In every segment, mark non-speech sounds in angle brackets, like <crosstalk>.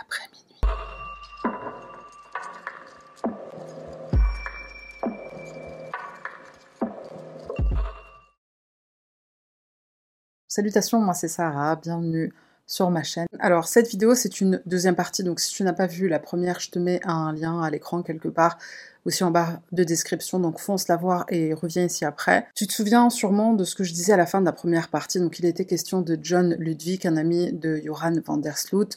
après minuit. Salutations, moi c'est Sarah, bienvenue sur ma chaîne. Alors cette vidéo c'est une deuxième partie, donc si tu n'as pas vu la première, je te mets un lien à l'écran quelque part, aussi en barre de description, donc fonce la voir et reviens ici après. Tu te souviens sûrement de ce que je disais à la fin de la première partie, donc il était question de John Ludwig, un ami de Johan van der Sloot.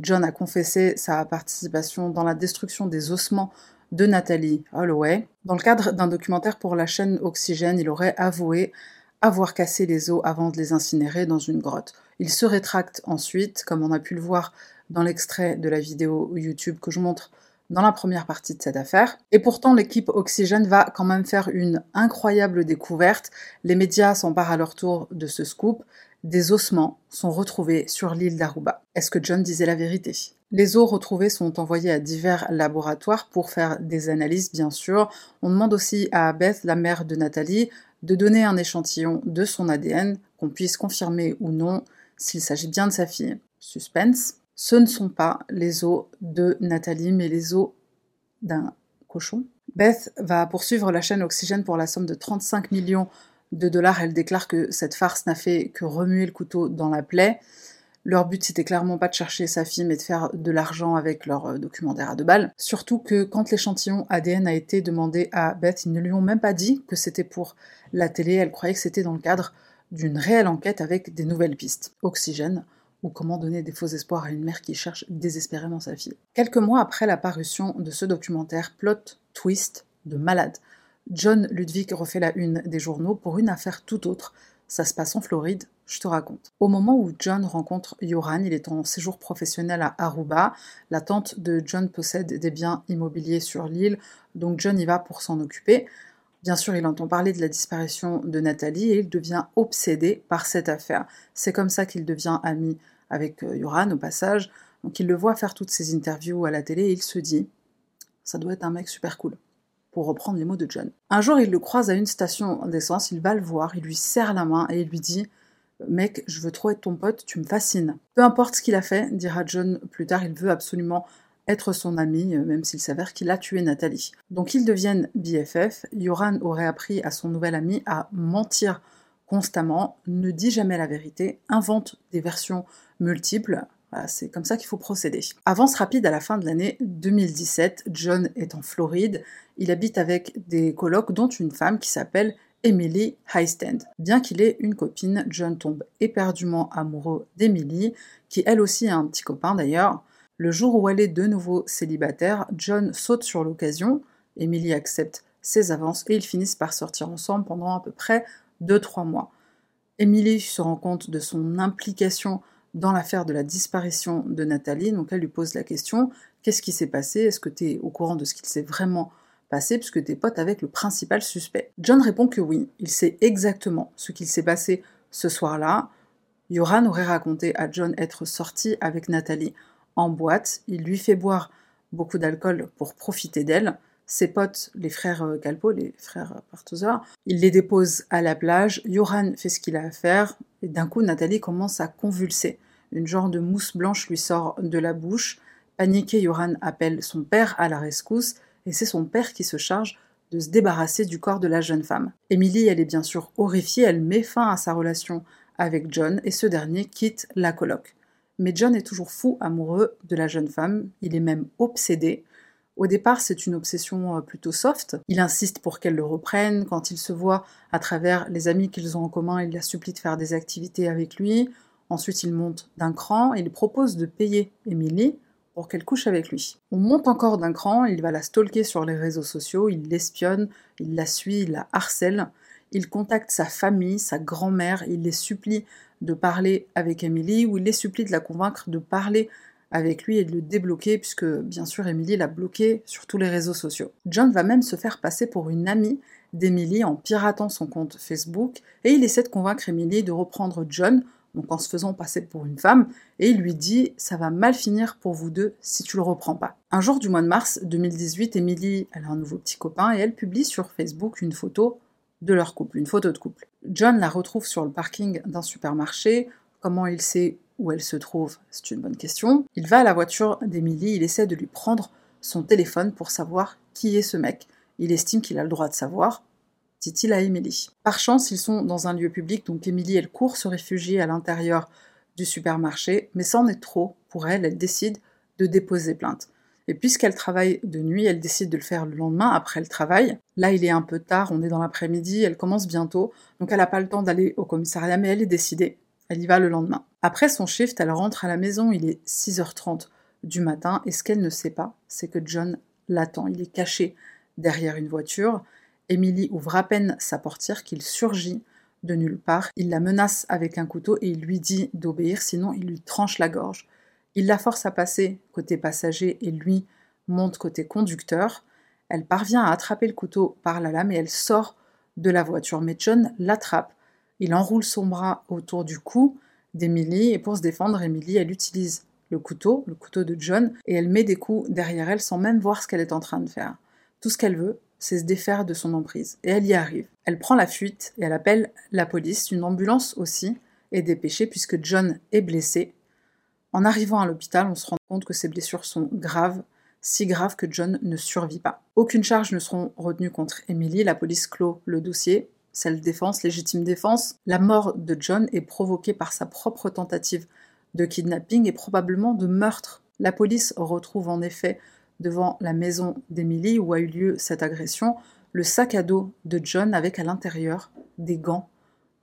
John a confessé sa participation dans la destruction des ossements de Nathalie Holloway. Dans le cadre d'un documentaire pour la chaîne Oxygène, il aurait avoué avoir cassé les os avant de les incinérer dans une grotte. Il se rétracte ensuite, comme on a pu le voir dans l'extrait de la vidéo YouTube que je montre dans la première partie de cette affaire. Et pourtant, l'équipe Oxygène va quand même faire une incroyable découverte. Les médias s'emparent à leur tour de ce scoop. Des ossements sont retrouvés sur l'île d'Aruba. Est-ce que John disait la vérité? Les os retrouvés sont envoyés à divers laboratoires pour faire des analyses, bien sûr. On demande aussi à Beth, la mère de Nathalie, de donner un échantillon de son ADN, qu'on puisse confirmer ou non s'il s'agit bien de sa fille. Suspense. Ce ne sont pas les os de Nathalie, mais les os d'un cochon. Beth va poursuivre la chaîne Oxygène pour la somme de 35 millions de dollars. Elle déclare que cette farce n'a fait que remuer le couteau dans la plaie. Leur but, c'était clairement pas de chercher sa fille, mais de faire de l'argent avec leur euh, documentaire à deux balles. Surtout que quand l'échantillon ADN a été demandé à Beth, ils ne lui ont même pas dit que c'était pour la télé. Elle croyait que c'était dans le cadre d'une réelle enquête avec des nouvelles pistes. Oxygène, ou comment donner des faux espoirs à une mère qui cherche désespérément sa fille. Quelques mois après la parution de ce documentaire, plot twist de malade, John Ludwig refait la une des journaux pour une affaire tout autre. Ça se passe en Floride, je te raconte. Au moment où John rencontre Yoran, il est en séjour professionnel à Aruba. La tante de John possède des biens immobiliers sur l'île, donc John y va pour s'en occuper. Bien sûr, il entend parler de la disparition de Nathalie et il devient obsédé par cette affaire. C'est comme ça qu'il devient ami avec Yoran au passage. Donc il le voit faire toutes ses interviews à la télé et il se dit ça doit être un mec super cool pour reprendre les mots de John. Un jour, il le croise à une station d'essence, il va le voir, il lui serre la main et il lui dit Mec, je veux trop être ton pote, tu me fascines. Peu importe ce qu'il a fait, dira John plus tard, il veut absolument être son ami, euh, même s'il s'avère qu'il a tué Nathalie. Donc ils deviennent BFF. Yoran aurait appris à son nouvel ami à mentir constamment, ne dit jamais la vérité, invente des versions multiples. C'est comme ça qu'il faut procéder. Avance rapide à la fin de l'année 2017, John est en Floride. Il habite avec des colocs, dont une femme qui s'appelle Emily Highstand. Bien qu'il ait une copine, John tombe éperdument amoureux d'Emily, qui elle aussi a un petit copain d'ailleurs. Le jour où elle est de nouveau célibataire, John saute sur l'occasion, Emily accepte ses avances et ils finissent par sortir ensemble pendant à peu près 2-3 mois. Emily se rend compte de son implication dans l'affaire de la disparition de Nathalie, donc elle lui pose la question qu'est-ce qui s'est passé? Est-ce que tu es au courant de ce qu'il s'est vraiment passé puisque tu es pote avec le principal suspect? John répond que oui, il sait exactement ce qu'il s'est passé ce soir-là. Yoran aurait raconté à John être sorti avec Nathalie en boîte, il lui fait boire beaucoup d'alcool pour profiter d'elle. Ses potes, les frères euh, Calpo, les frères Partouzer, il les dépose à la plage. Joran fait ce qu'il a à faire, et d'un coup, Nathalie commence à convulser. Une genre de mousse blanche lui sort de la bouche. Paniqué, Joran appelle son père à la rescousse, et c'est son père qui se charge de se débarrasser du corps de la jeune femme. Émilie, elle est bien sûr horrifiée, elle met fin à sa relation avec John, et ce dernier quitte la coloc. Mais John est toujours fou amoureux de la jeune femme, il est même obsédé. Au départ, c'est une obsession euh, plutôt soft. Il insiste pour qu'elle le reprenne. Quand il se voit à travers les amis qu'ils ont en commun, il la supplie de faire des activités avec lui. Ensuite, il monte d'un cran et il propose de payer Emily pour qu'elle couche avec lui. On monte encore d'un cran, il va la stalker sur les réseaux sociaux, il l'espionne, il la suit, il la harcèle. Il contacte sa famille, sa grand-mère, il les supplie de parler avec Emily ou il les supplie de la convaincre de parler avec lui et de le débloquer puisque bien sûr Emily l'a bloqué sur tous les réseaux sociaux. John va même se faire passer pour une amie d'Emily en piratant son compte Facebook et il essaie de convaincre Emily de reprendre John donc en se faisant passer pour une femme, et il lui dit ça va mal finir pour vous deux si tu le reprends pas. Un jour du mois de mars 2018, Emily, a un nouveau petit copain et elle publie sur Facebook une photo de leur couple, une photo de couple. John la retrouve sur le parking d'un supermarché. Comment il sait où elle se trouve C'est une bonne question. Il va à la voiture d'Emily, il essaie de lui prendre son téléphone pour savoir qui est ce mec. Il estime qu'il a le droit de savoir, dit-il à Emily. Par chance, ils sont dans un lieu public, donc Emily, elle court se réfugier à l'intérieur du supermarché, mais ça en est trop pour elle, elle décide de déposer plainte. Et puisqu'elle travaille de nuit, elle décide de le faire le lendemain après le travail. Là, il est un peu tard, on est dans l'après-midi, elle commence bientôt, donc elle n'a pas le temps d'aller au commissariat, mais elle est décidée. Elle y va le lendemain. Après son shift, elle rentre à la maison, il est 6h30 du matin, et ce qu'elle ne sait pas, c'est que John l'attend. Il est caché derrière une voiture. Emily ouvre à peine sa portière qu'il surgit de nulle part. Il la menace avec un couteau et il lui dit d'obéir, sinon il lui tranche la gorge. Il la force à passer côté passager et lui monte côté conducteur. Elle parvient à attraper le couteau par la lame et elle sort de la voiture. Mais John l'attrape. Il enroule son bras autour du cou d'Emily et pour se défendre, Emily, elle utilise le couteau, le couteau de John, et elle met des coups derrière elle sans même voir ce qu'elle est en train de faire. Tout ce qu'elle veut, c'est se défaire de son emprise. Et elle y arrive. Elle prend la fuite et elle appelle la police. Une ambulance aussi est dépêchée puisque John est blessé. En arrivant à l'hôpital, on se rend compte que ses blessures sont graves, si graves que John ne survit pas. Aucune charge ne seront retenues contre Emily. La police clôt le dossier. Celle défense, légitime défense. La mort de John est provoquée par sa propre tentative de kidnapping et probablement de meurtre. La police retrouve en effet devant la maison d'Emily où a eu lieu cette agression le sac à dos de John avec à l'intérieur des gants,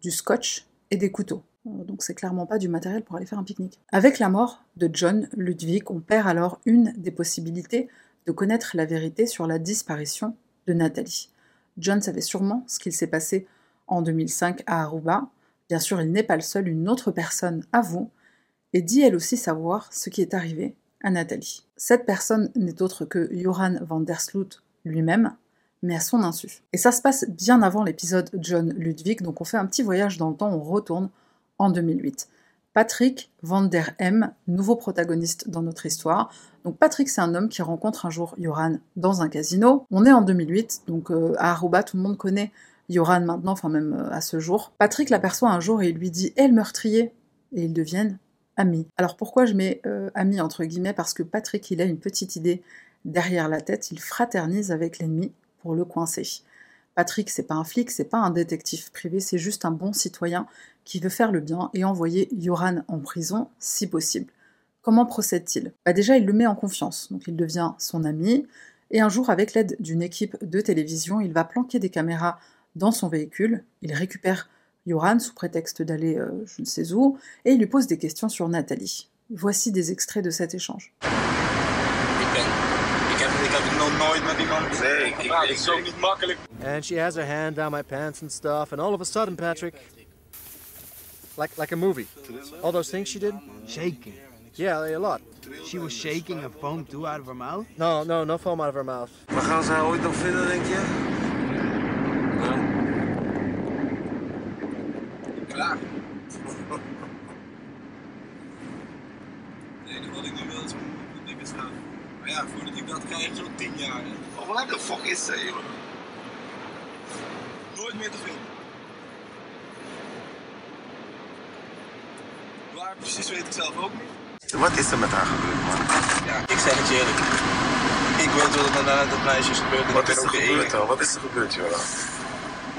du scotch et des couteaux. Donc c'est clairement pas du matériel pour aller faire un pique-nique. Avec la mort de John Ludwig, on perd alors une des possibilités de connaître la vérité sur la disparition de Nathalie. John savait sûrement ce qu'il s'est passé en 2005 à Aruba. Bien sûr, il n'est pas le seul, une autre personne avoue et dit elle aussi savoir ce qui est arrivé à Nathalie. Cette personne n'est autre que Johan van der Sloot lui-même, mais à son insu. Et ça se passe bien avant l'épisode John Ludwig, donc on fait un petit voyage dans le temps, on retourne en 2008. Patrick Van Der M, nouveau protagoniste dans notre histoire. Donc Patrick, c'est un homme qui rencontre un jour Joran dans un casino. On est en 2008, donc euh, à Aruba, tout le monde connaît Joran maintenant, enfin même euh, à ce jour. Patrick l'aperçoit un jour et il lui dit "Eh le meurtrier !» et ils deviennent amis. Alors pourquoi je mets euh, amis entre guillemets? Parce que Patrick, il a une petite idée derrière la tête, il fraternise avec l'ennemi pour le coincer. Patrick, c'est pas un flic, c'est pas un détective privé, c'est juste un bon citoyen qui veut faire le bien et envoyer Yoran en prison si possible. Comment procède-t-il? Bah Déjà, il le met en confiance, donc il devient son ami, et un jour, avec l'aide d'une équipe de télévision, il va planquer des caméras dans son véhicule, il récupère Yoran sous prétexte d'aller euh, je ne sais où, et il lui pose des questions sur Nathalie. Voici des extraits de cet échange. And she has her hand down my pants and stuff, and all of a sudden, Patrick, like like a movie. All those things she did. Shaking. Yeah, a lot. She was shaking and foam too out of her mouth. No, no, no foam out of her mouth. Maar gaan ze haar ooit nog vinden, denk je? Krijg, zo'n 10 jaar. hè. Oh, Waar de fuck is ze, joh? Nooit meer te vinden. Waar precies weet ik zelf ook niet. Wat is er met haar gebeurd, man? Ja, ik zeg het je eerlijk. Ik weet wat er met dat meisje is gebeurd. Wat is er gebeurd dan? Wat is er gebeurd, joh?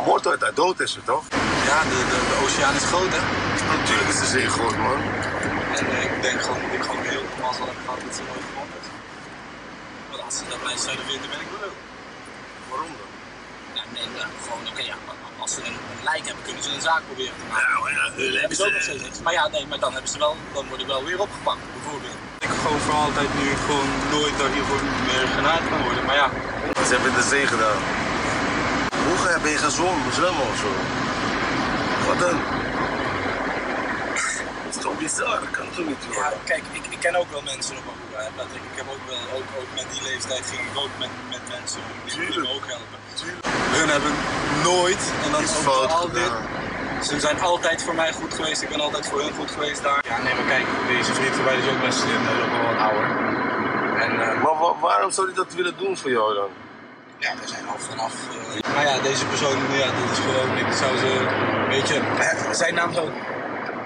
Moord uit haar dood is ze, toch? Ja, de, de, de oceaan is groot, hè. Natuurlijk is de zee groot, man. En eh, ik denk gewoon dat ik gewoon heel veel mazzel heb gehad ze nooit gewond is. Want als ze dat meisje zouden vinden, ben ik wel leuk. Waarom dan? Ja, nee, nou, gewoon, oké, ja, als ze een, een lijk hebben, kunnen ze een zaak proberen te maken. Nou ja, hun Dat hebben ze ook nog steeds. Maar ja, nee, maar dan hebben ze wel, dan word ik wel weer opgepakt, bijvoorbeeld. Ik gewoon voor altijd nu gewoon nooit daar hier gewoon meer genaaid kan worden. Maar ja, Ze hebben de zee gedaan. Hoe ga je, ben je gaan zwemmen, zwemmen of zo? Wat dan? Dat is toch bizar? Dat kan toch niet, ja kijk, ik, ik ken ook wel mensen op Aruba. hè, Patrick. Ik heb ook wel, ook, ook met die leeftijd ging ik ook met, met mensen om die Tuurlijk. me ook helpen. Hun hebben nooit, en dat is ook fout altijd. Ze zijn altijd voor mij goed geweest, ik ben altijd voor hun goed geweest daar. Ja, nee, maar kijk, deze vriend van mij is ook best slim, hij is ook wel wat ouder. En eh, Maar wa- waarom zou hij dat willen doen voor jou dan? ja, we zijn al vanaf. eh, maar ja, deze persoon, ja, dat is gewoon, ik zou ze. Weet je, <laughs> zijn naam zou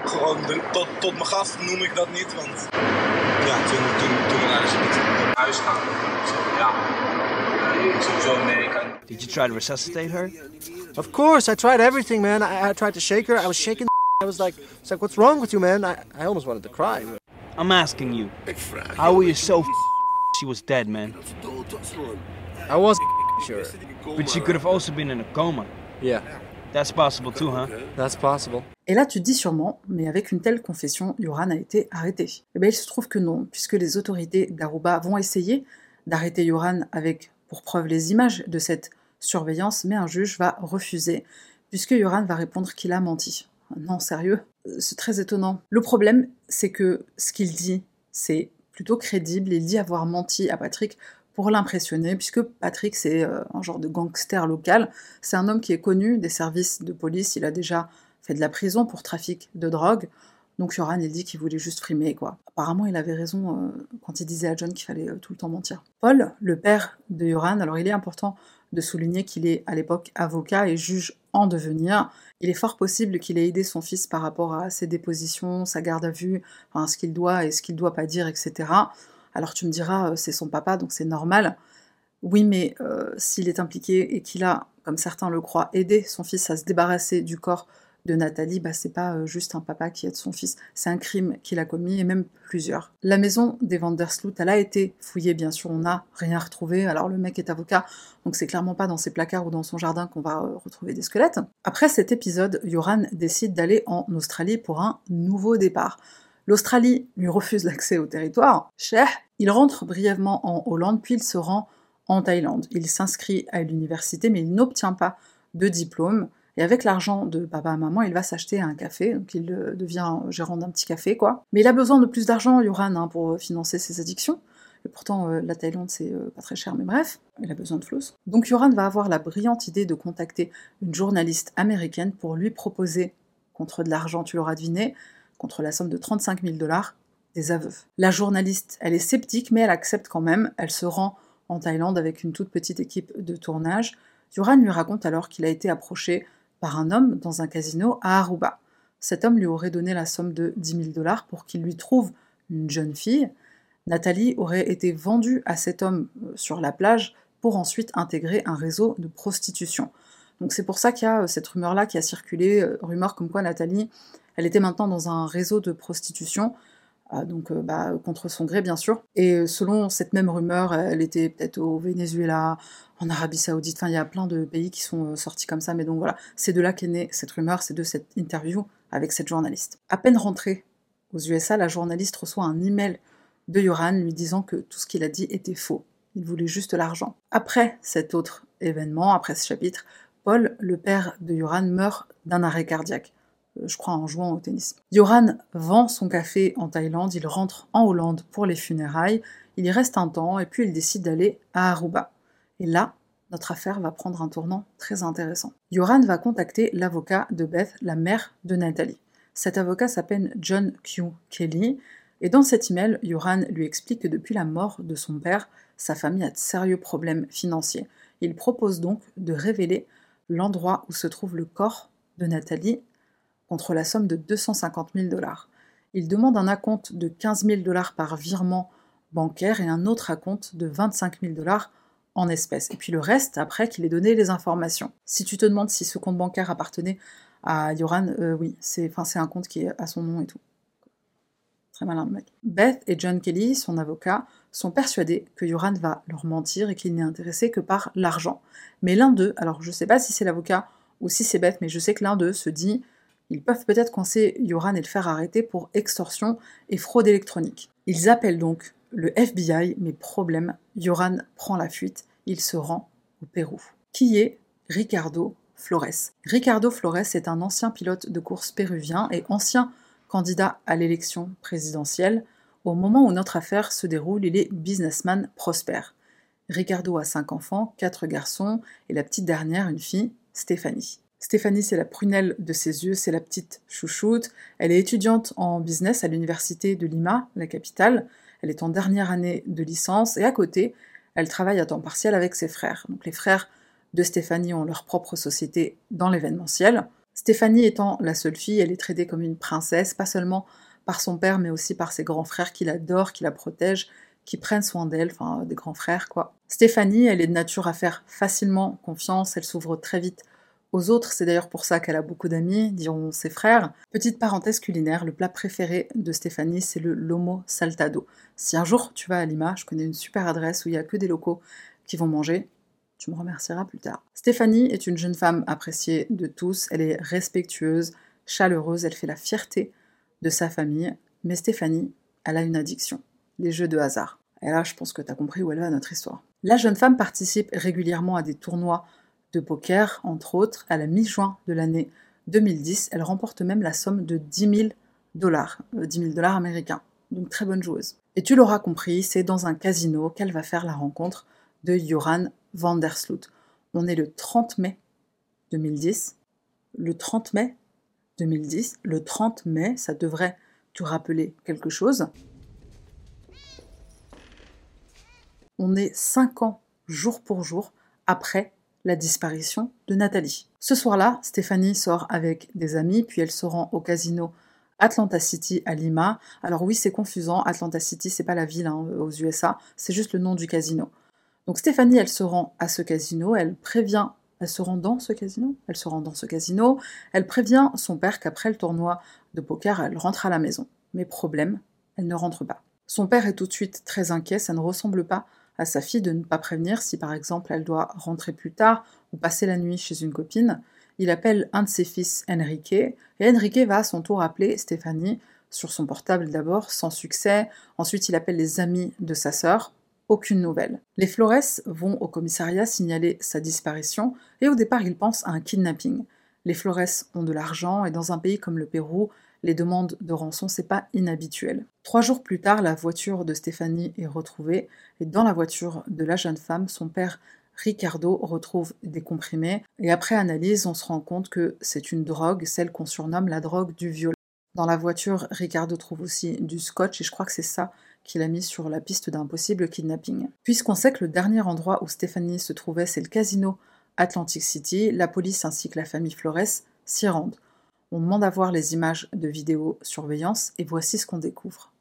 gewoon de, tot, tot mijn gaf noem ik dat niet. Want ja, toen, toen, toen we naar het huis gaan. Zo, ja, nee, sowieso nee. Did you try to resuscitate her? Of course, I tried everything, man. I, I tried to shake her. I was shaking. <laughs> I was like, it's like, what's wrong with you, man? I, I almost wanted to cry. I'm asking you. How were you so <laughs> she was dead, man? dood was, man. I was sure. But she could have also been in a coma. Yeah, That's possible too, huh? that's possible. Et là, tu te dis sûrement, mais avec une telle confession, Yoran a été arrêté. Eh bien, il se trouve que non, puisque les autorités d'Aruba vont essayer d'arrêter Yoran avec, pour preuve, les images de cette surveillance, mais un juge va refuser, puisque Yoran va répondre qu'il a menti. Non, sérieux C'est très étonnant. Le problème, c'est que ce qu'il dit, c'est plutôt crédible. Il dit avoir menti à Patrick pour l'impressionner, puisque Patrick, c'est euh, un genre de gangster local. C'est un homme qui est connu des services de police. Il a déjà fait de la prison pour trafic de drogue. Donc Yoran, il dit qu'il voulait juste frimer, quoi. Apparemment, il avait raison euh, quand il disait à John qu'il fallait euh, tout le temps mentir. Paul, le père de Yoran, alors il est important de souligner qu'il est à l'époque avocat et juge en devenir. Il est fort possible qu'il ait aidé son fils par rapport à ses dépositions, sa garde à vue, enfin, ce qu'il doit et ce qu'il doit pas dire, etc. Alors tu me diras, euh, c'est son papa, donc c'est normal. Oui, mais euh, s'il est impliqué et qu'il a, comme certains le croient, aidé son fils à se débarrasser du corps de Nathalie, bah, c'est pas euh, juste un papa qui aide son fils, c'est un crime qu'il a commis et même plusieurs. La maison des Vandersloot, elle a été fouillée, bien sûr, on n'a rien retrouvé. Alors le mec est avocat, donc c'est clairement pas dans ses placards ou dans son jardin qu'on va retrouver des squelettes. Après cet épisode, Yoran décide d'aller en Australie pour un nouveau départ. L'Australie lui refuse l'accès au territoire. Cher, il rentre brièvement en Hollande, puis il se rend en Thaïlande. Il s'inscrit à l'université, mais il n'obtient pas de diplôme. Et avec l'argent de papa et maman, il va s'acheter un café, donc il euh, devient gérant d'un petit café, quoi. Mais il a besoin de plus d'argent, Yoran, hein, pour financer ses addictions. Et pourtant, euh, la Thaïlande, c'est euh, pas très cher, mais bref, il a besoin de flous. Donc Yoran va avoir la brillante idée de contacter une journaliste américaine pour lui proposer, contre de l'argent, tu l'auras deviné, contre la somme de 35 000 dollars, La journaliste, elle est sceptique, mais elle accepte quand même. Elle se rend en Thaïlande avec une toute petite équipe de tournage. Yoran lui raconte alors qu'il a été approché par un homme dans un casino à Aruba. Cet homme lui aurait donné la somme de 10 000 dollars pour qu'il lui trouve une jeune fille. Nathalie aurait été vendue à cet homme euh, sur la plage pour ensuite intégrer un réseau de prostitution. Donc c'est pour ça qu'il y a euh, cette rumeur-là qui a circulé, euh, rumeur comme quoi Nathalie, elle était maintenant dans un réseau de prostitution, donc euh, bah, contre son gré bien sûr. Et euh, selon cette même rumeur, elle était peut-être au Venezuela, en Arabie Saoudite, enfin il y a plein de pays qui sont euh, sortis comme ça, mais donc voilà, c'est de là qu'est née cette rumeur, c'est de cette interview avec cette journaliste. À peine rentrée aux USA, la journaliste reçoit un email de Yoran lui disant que tout ce qu'il a dit était faux. Il voulait juste l'argent. Après cet autre événement, après ce chapitre, Paul, le père de Yoran, meurt d'un arrêt cardiaque. Euh, Je crois en jouant au tennis. Yoran vend son café en Thaïlande, il rentre en Hollande pour les funérailles, il y reste un temps et puis il décide d'aller à Aruba. Et là, notre affaire va prendre un tournant très intéressant. Yoran va contacter l'avocat de Beth, la mère de Nathalie. Cet avocat s'appelle John Q. Kelly, et dans cet email, Yoran lui explique que depuis la mort de son père, sa famille a de sérieux problèmes financiers. Il propose donc de révéler l'endroit où se trouve le corps de Nathalie contre la somme de 250 000 dollars. Il demande un acompte de 15 000 dollars par virement bancaire et un autre acompte de 25 000 dollars en espèces. Et puis le reste, après qu'il ait donné les informations. Si tu te demandes si ce compte bancaire appartenait à Yoran, euh, oui, c'est un compte qui est à son nom et tout. Très malin le mec. Beth et John Kelly, son avocat, sont persuadés que Yoran va leur mentir et qu'il n'est intéressé que par l'argent. Mais l'un d'eux, alors je sais pas si c'est l'avocat ou si c'est Beth, mais je sais que l'un d'eux se dit ils peuvent peut-être coincer Yoran et le faire arrêter pour extorsion et fraude électronique. Ils appellent donc le FBI, mais problème, Yoran prend la fuite, il se rend au Pérou. Qui est Ricardo Flores? Ricardo Flores est un ancien pilote de course péruvien et ancien candidat à l'élection présidentielle. Au moment où notre affaire se déroule, il est businessman prospère. Ricardo a cinq enfants, quatre garçons, et la petite dernière, une fille, Stéphanie. Stéphanie, c'est la prunelle de ses yeux, c'est la petite chouchoute. Elle est étudiante en business à l'université de Lima, la capitale. Elle est en dernière année de licence et à côté, elle travaille à temps partiel avec ses frères. Les frères de Stéphanie ont leur propre société dans l'événementiel. Stéphanie étant la seule fille, elle est traitée comme une princesse, pas seulement par son père, mais aussi par ses grands frères qui l'adorent, qui la protègent, qui prennent soin d'elle, enfin des grands frères quoi. Stéphanie, elle est de nature à faire facilement confiance, elle s'ouvre très vite aux autres, c'est d'ailleurs pour ça qu'elle a beaucoup d'amis, diront ses frères. Petite parenthèse culinaire, le plat préféré de Stéphanie, c'est le lomo saltado. Si un jour tu vas à Lima, je connais une super adresse où il y a que des locaux qui vont manger, tu me remercieras plus tard. Stéphanie est une jeune femme appréciée de tous, elle est respectueuse, chaleureuse, elle fait la fierté de sa famille, mais Stéphanie, elle a une addiction, les jeux de hasard. Et là, je pense que tu as compris où elle va notre histoire. La jeune femme participe régulièrement à des tournois de poker, entre autres. À la mi-juin de l'année 2010, elle remporte même la somme de 10 000 dollars, 10 000 dollars américains. Donc très bonne joueuse. Et tu l'auras compris, c'est dans un casino qu'elle va faire la rencontre de Joran van der Sloot. On est le 30 mai 2010. Le 30 mai 2010, le 30 mai, ça devrait te rappeler quelque chose. On est 5 ans, jour pour jour, après la disparition de Nathalie. Ce soir-là, Stéphanie sort avec des amis, puis elle se rend au casino Atlanta City à Lima. Alors oui, c'est confusant, Atlanta City, c'est pas la ville hein, aux USA, c'est juste le nom du casino. Donc Stéphanie, elle se rend à ce casino, elle prévient, elle se rend dans ce casino, elle se rend dans ce casino, elle prévient son père qu'après le tournoi de poker, elle rentre à la maison. Mais problème, elle ne rentre pas. Son père est tout de suite très inquiet, ça ne ressemble pas à sa fille de ne pas prévenir si par exemple elle doit rentrer plus tard ou passer la nuit chez une copine. Il appelle un de ses fils Enrique et Enrique va à son tour appeler Stéphanie sur son portable d'abord sans succès. Ensuite il appelle les amis de sa sœur. Aucune nouvelle. Les Flores vont au commissariat signaler sa disparition et au départ ils pensent à un kidnapping. Les Flores ont de l'argent et dans un pays comme le Pérou, les demandes de rançon, c'est pas inhabituel. Trois jours plus tard, la voiture de Stéphanie est retrouvée, et dans la voiture de la jeune femme, son père Ricardo retrouve des comprimés, et après analyse, on se rend compte que c'est une drogue, celle qu'on surnomme la drogue du viol. Dans la voiture, Ricardo trouve aussi du scotch, et je crois que c'est ça qu'il a mis sur la piste d'un possible kidnapping. Puisqu'on sait que le dernier endroit où Stéphanie se trouvait, c'est le casino Atlantic City, la police ainsi que la famille Flores s'y rendent. On demande à voir les images de vidéosurveillance et voici ce qu'on découvre.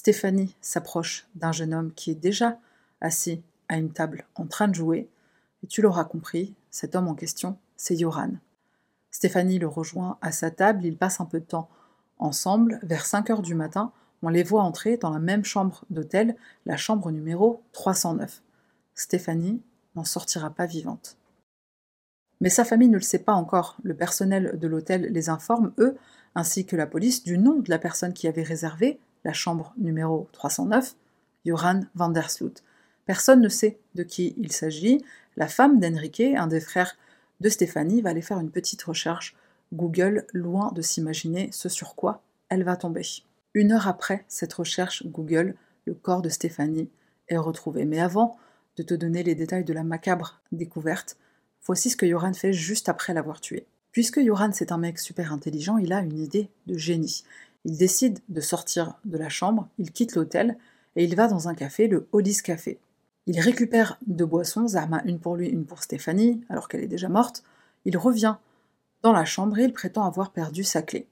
Stéphanie s'approche d'un jeune homme qui est déjà assis à une table en train de jouer, et tu l'auras compris, cet homme en question, c'est Yoran. Stéphanie le rejoint à sa table, ils passent un peu de temps ensemble. Vers 5 heures du matin, on les voit entrer dans la même chambre d'hôtel, la chambre numéro 309. Stéphanie n'en sortira pas vivante. Mais sa famille ne le sait pas encore. Le personnel de l'hôtel les informe, eux, ainsi que la police, du nom de la personne qui avait réservé la chambre numéro 309, Joran van der Sloot. Personne ne sait de qui il s'agit. La femme d'Enrique, un des frères de Stéphanie, va aller faire une petite recherche Google, loin de s'imaginer ce sur quoi elle va tomber. Une heure après cette recherche Google, le corps de Stéphanie est retrouvé. Mais avant de te donner les détails de la macabre découverte, voici ce que Joran fait juste après l'avoir tué. Puisque Joran c'est un mec super intelligent, il a une idée de génie. Il décide de sortir de la chambre, il quitte l'hôtel et il va dans un café, le Hollis Café. Il récupère deux boissons, Zarma une pour lui, une pour Stéphanie, alors qu'elle est déjà morte. Il revient dans la chambre et il prétend avoir perdu sa clé.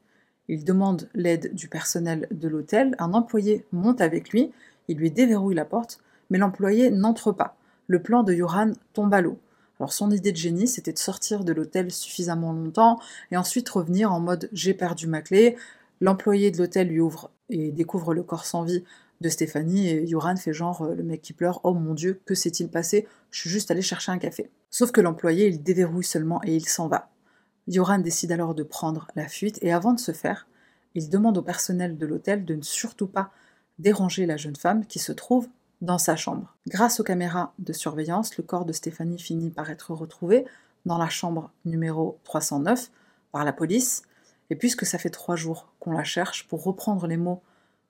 Il demande l'aide du personnel de l'hôtel, un employé monte avec lui, il lui déverrouille la porte, mais l'employé n'entre pas. Le plan de Johan tombe à l'eau. Alors son idée de génie, c'était de sortir de l'hôtel suffisamment longtemps et ensuite revenir en mode j'ai perdu ma clé. L'employé de l'hôtel lui ouvre et découvre le corps sans vie de Stéphanie et Joran fait genre euh, le mec qui pleure oh mon dieu que s'est-il passé? Je suis juste allé chercher un café sauf que l'employé il déverrouille seulement et il s'en va Joran décide alors de prendre la fuite et avant de se faire il demande au personnel de l'hôtel de ne surtout pas déranger la jeune femme qui se trouve dans sa chambre. Grâce aux caméras de surveillance, le corps de Stéphanie finit par être retrouvé dans la chambre numéro 309 par la police. Et puisque ça fait trois jours qu'on la cherche, pour reprendre les mots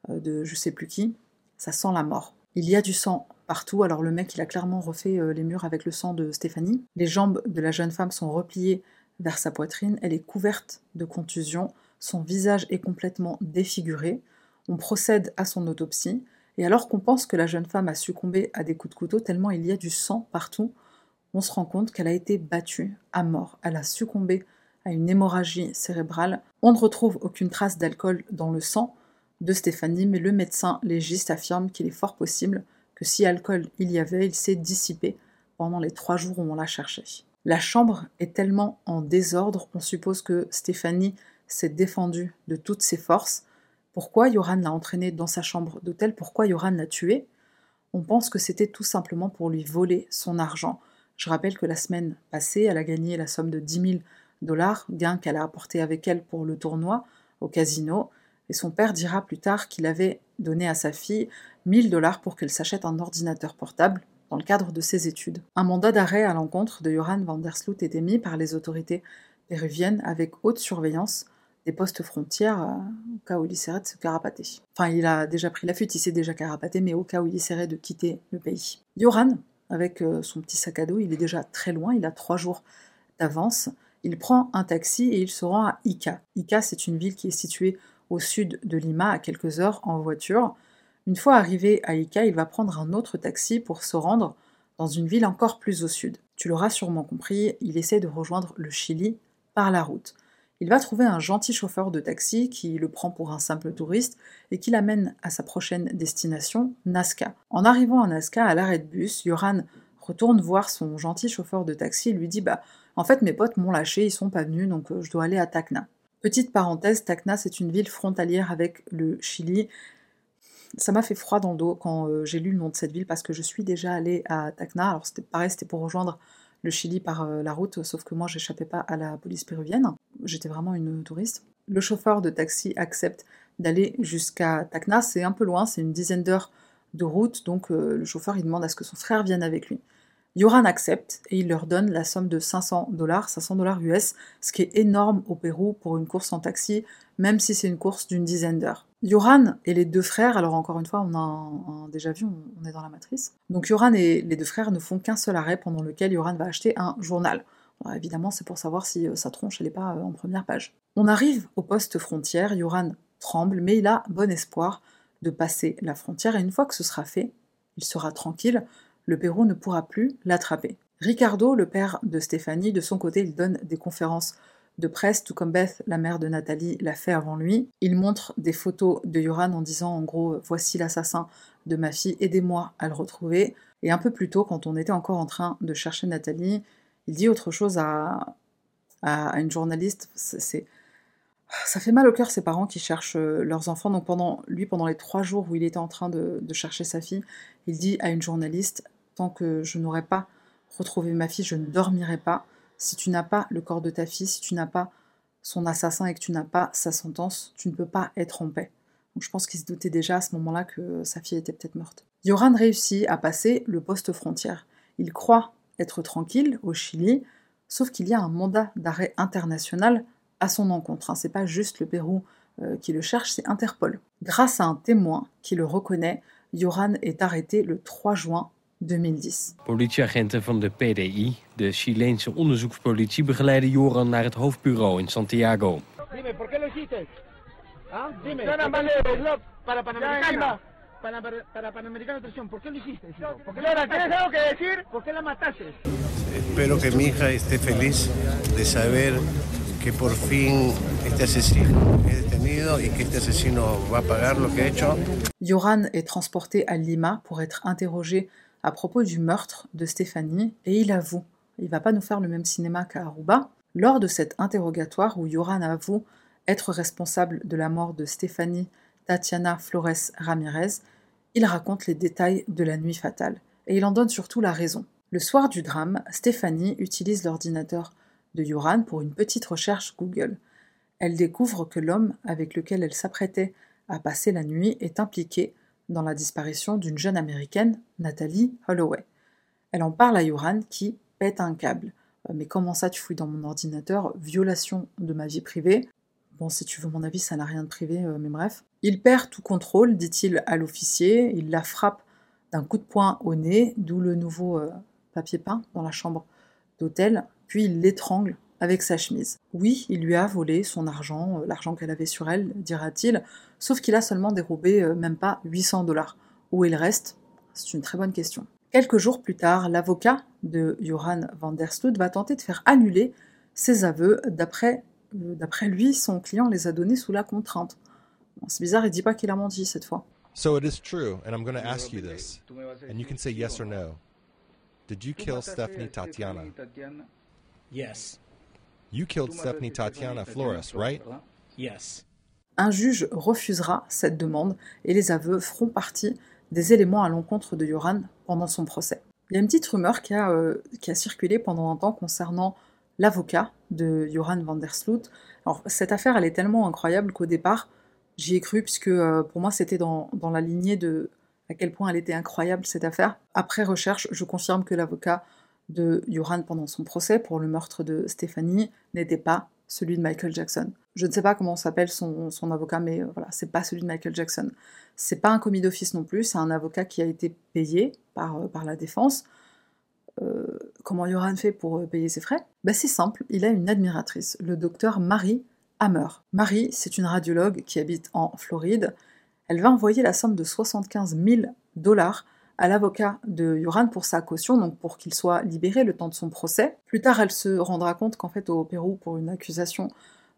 euh, de je sais plus qui, ça sent la mort. Il y a du sang partout, alors le mec il a clairement refait euh, les murs avec le sang de Stéphanie. Les jambes de la jeune femme sont repliées vers sa poitrine, elle est couverte de contusions, son visage est complètement défiguré. On procède à son autopsie, et alors qu'on pense que la jeune femme a succombé à des coups de couteau tellement il y a du sang partout, on se rend compte qu'elle a été battue à mort. Elle a succombé à une hémorragie cérébrale. On ne retrouve aucune trace d'alcool dans le sang, de Stéphanie, mais le médecin légiste affirme qu'il est fort possible que si alcool il y avait, il s'est dissipé pendant les trois jours où on l'a cherché. La chambre est tellement en désordre, on suppose que Stéphanie s'est défendue de toutes ses forces. Pourquoi Yoran l'a entraînée dans sa chambre d'hôtel? Pourquoi Yoran l'a tuée? On pense que c'était tout simplement pour lui voler son argent. Je rappelle que la semaine passée, elle a gagné la somme de 10 000 dollars, gain qu'elle a apporté avec elle pour le tournoi au casino et son père dira plus tard qu'il avait donné à sa fille 1000 dollars pour qu'elle s'achète un ordinateur portable dans le cadre de ses études. Un mandat d'arrêt à l'encontre de Johan van der Sloot est émis par les autorités péruviennes avec haute surveillance des postes frontières euh, au cas où il essaierait de se carapater. Enfin, il a déjà pris la fuite, il s'est déjà carapaté, mais au cas où il essaierait de quitter le pays. Joran, avec euh, son petit sac à dos, il est déjà très loin, il a trois jours d'avance. Il prend un taxi et il se rend à Ica. Ica, c'est une ville qui est située au sud de Lima à quelques heures en voiture. Une fois arrivé à Ica, il va prendre un autre taxi pour se rendre dans une ville encore plus au sud. Tu l'auras sûrement compris, il essaie de rejoindre le Chili par la route. Il va trouver un gentil chauffeur de taxi qui le prend pour un simple touriste et qui l'amène à sa prochaine destination, Nazca. En arrivant à Nazca, à l'arrêt de bus, Yoran retourne voir son gentil chauffeur de taxi et lui dit Bah, en fait, mes potes m'ont lâché, ils sont pas venus, donc euh, je dois aller à Tacna. Petite parenthèse, Tacna, c'est une ville frontalière avec le Chili. Ça m'a fait froid dans le dos quand euh, j'ai lu le nom de cette ville parce que je suis déjà allée à Tacna. Alors c'était pareil, c'était pour rejoindre le Chili par euh, la route, sauf que moi j'échappais pas à la police péruvienne. J'étais vraiment une touriste. Le chauffeur de taxi accepte d'aller jusqu'à Tacna. C'est un peu loin, c'est une dizaine d'heures de route, donc le chauffeur il demande à ce que son frère vienne avec lui. Yoran accepte et il leur donne la somme de 500 dollars, 500 dollars US, ce qui est énorme au Pérou pour une course en taxi, même si c'est une course d'une dizaine d'heures. Yoran et les deux frères, alors encore une fois, on a déjà vu, on est dans la matrice. Donc Yoran et les deux frères ne font qu'un seul arrêt pendant lequel Yoran va acheter un journal. évidemment, c'est pour savoir si euh, sa tronche n'est pas euh, en première page. On arrive au poste frontière, Yoran tremble, mais il a bon espoir de passer la frontière, et une fois que ce sera fait, il sera tranquille, le Pérou ne pourra plus l'attraper. Ricardo, le père de Stéphanie, de son côté, il donne des conférences de presse, tout comme Beth, la mère de Nathalie, l'a fait avant lui. Il montre des photos de Yoran en disant en gros Voici l'assassin de ma fille, aidez-moi à le retrouver. Et un peu plus tôt, quand on était encore en train de chercher Nathalie, il dit autre chose à, une journaliste. Ça fait mal au cœur ces parents qui cherchent euh, leurs enfants. Donc pendant lui, pendant les trois jours où il était en train de, chercher sa fille, il dit à une journaliste tant que je n'aurai pas retrouvé ma fille, je ne dormirai pas. Si tu n'as pas le corps de ta fille, si tu n'as pas son assassin et que tu n'as pas sa sentence, tu ne peux pas être en paix. Donc je pense qu'il se doutait déjà à ce moment-là que sa fille était peut-être morte. Yoran réussit à passer le poste frontière. Il croit être tranquille au Chili, sauf qu'il y a un mandat d'arrêt international à son encontre. Hein. C'est pas juste le Pérou euh, qui le cherche, c'est Interpol. Grâce à un témoin qui le reconnaît, Joran est arrêté le 3 juin 2010. Politieagenten van de PDI, de Chileense onderzoekspolitie, begeleiden Joran naar het hoofdbureau in Santiago. Dime, ¿por qué lo hiciste? ¿Ah? Dime. Para Panamericana. Espero que mi hija esté feliz de saber que por fin este asesino es detenido y que este asesino va a pagar lo que ha hecho. Yoran est transporté à Lima pour être interrogé à propos du meurtre de Stéphanie et il avoue. Il va pas nous faire le même cinéma qu'à Aruba. Lors de cet interrogatoire où Yoran avoue être responsable de la mort de Stéphanie Tatiana Flores Ramirez, il raconte les détails de la nuit fatale et il en donne surtout la raison. Le soir du drame, Stéphanie utilise l'ordinateur de Yoran pour une petite recherche Google. Elle découvre que l'homme avec lequel elle s'apprêtait à passer la nuit est impliqué dans la disparition d'une jeune américaine, Nathalie Holloway. Elle en parle à Yoran qui pète un câble. Euh, Mais comment ça tu fouilles dans mon ordinateur? Violation de ma vie privée. Bon, si tu veux mon avis, ça n'a rien de privé, euh, mais bref. Il perd tout contrôle, dit-il à l'officier. Il la frappe d'un coup de poing au nez, d'où le nouveau euh, papier peint dans la chambre d'hôtel, puis il l'étrangle avec sa chemise. Oui, il lui a volé son argent, euh, l'argent qu'elle avait sur elle, dira-t-il, sauf qu'il a seulement dérobé euh, même pas 800 dollars. Où il reste? C'est une très bonne question. Quelques jours plus tard, l'avocat de Johan van der Sloot va tenter de faire annuler ses aveux. D'après euh, d'après lui, son client les a donnés sous la contrainte. Bon, C'est bizarre, il dit pas qu'il a menti cette fois. So it is true, and I'm going to ask you this, and you can say yes or no. Did you kill Stephanie Tatiana? Yes. You killed Stephanie Tatiana Flores, right? Yes. Un juge refusera cette demande et les aveux feront partie des éléments à l'encontre de Joran pendant son procès. Il y a une petite rumeur qui a, euh, qui a circulé pendant un temps concernant l'avocat de Joran van der Sloot. Alors, cette affaire, elle est tellement incroyable qu'au départ, j'y ai cru, puisque euh, pour moi, c'était dans, dans la lignée de à quel point elle était incroyable, cette affaire. Après recherche, je confirme que l'avocat de Joran pendant son procès pour le meurtre de Stéphanie n'était pas celui de Michael Jackson. Je ne sais pas comment s'appelle son, avocat, mais euh, voilà, c'est pas celui de Michael Jackson. C'est pas un commis d'office non plus, c'est un avocat qui a été payé par, euh, par la défense. Euh, comment Joran fait pour payer ses frais? Bah, C'est simple, il a une admiratrice, le docteur Marie Hammer. Marie, c'est une radiologue qui habite en Floride. Elle va envoyer la somme de 75 000 dollars à l'avocat de Joran pour sa caution, donc pour qu'il soit libéré le temps de son procès. Plus tard, elle se rendra compte qu'en fait, au Pérou, pour une accusation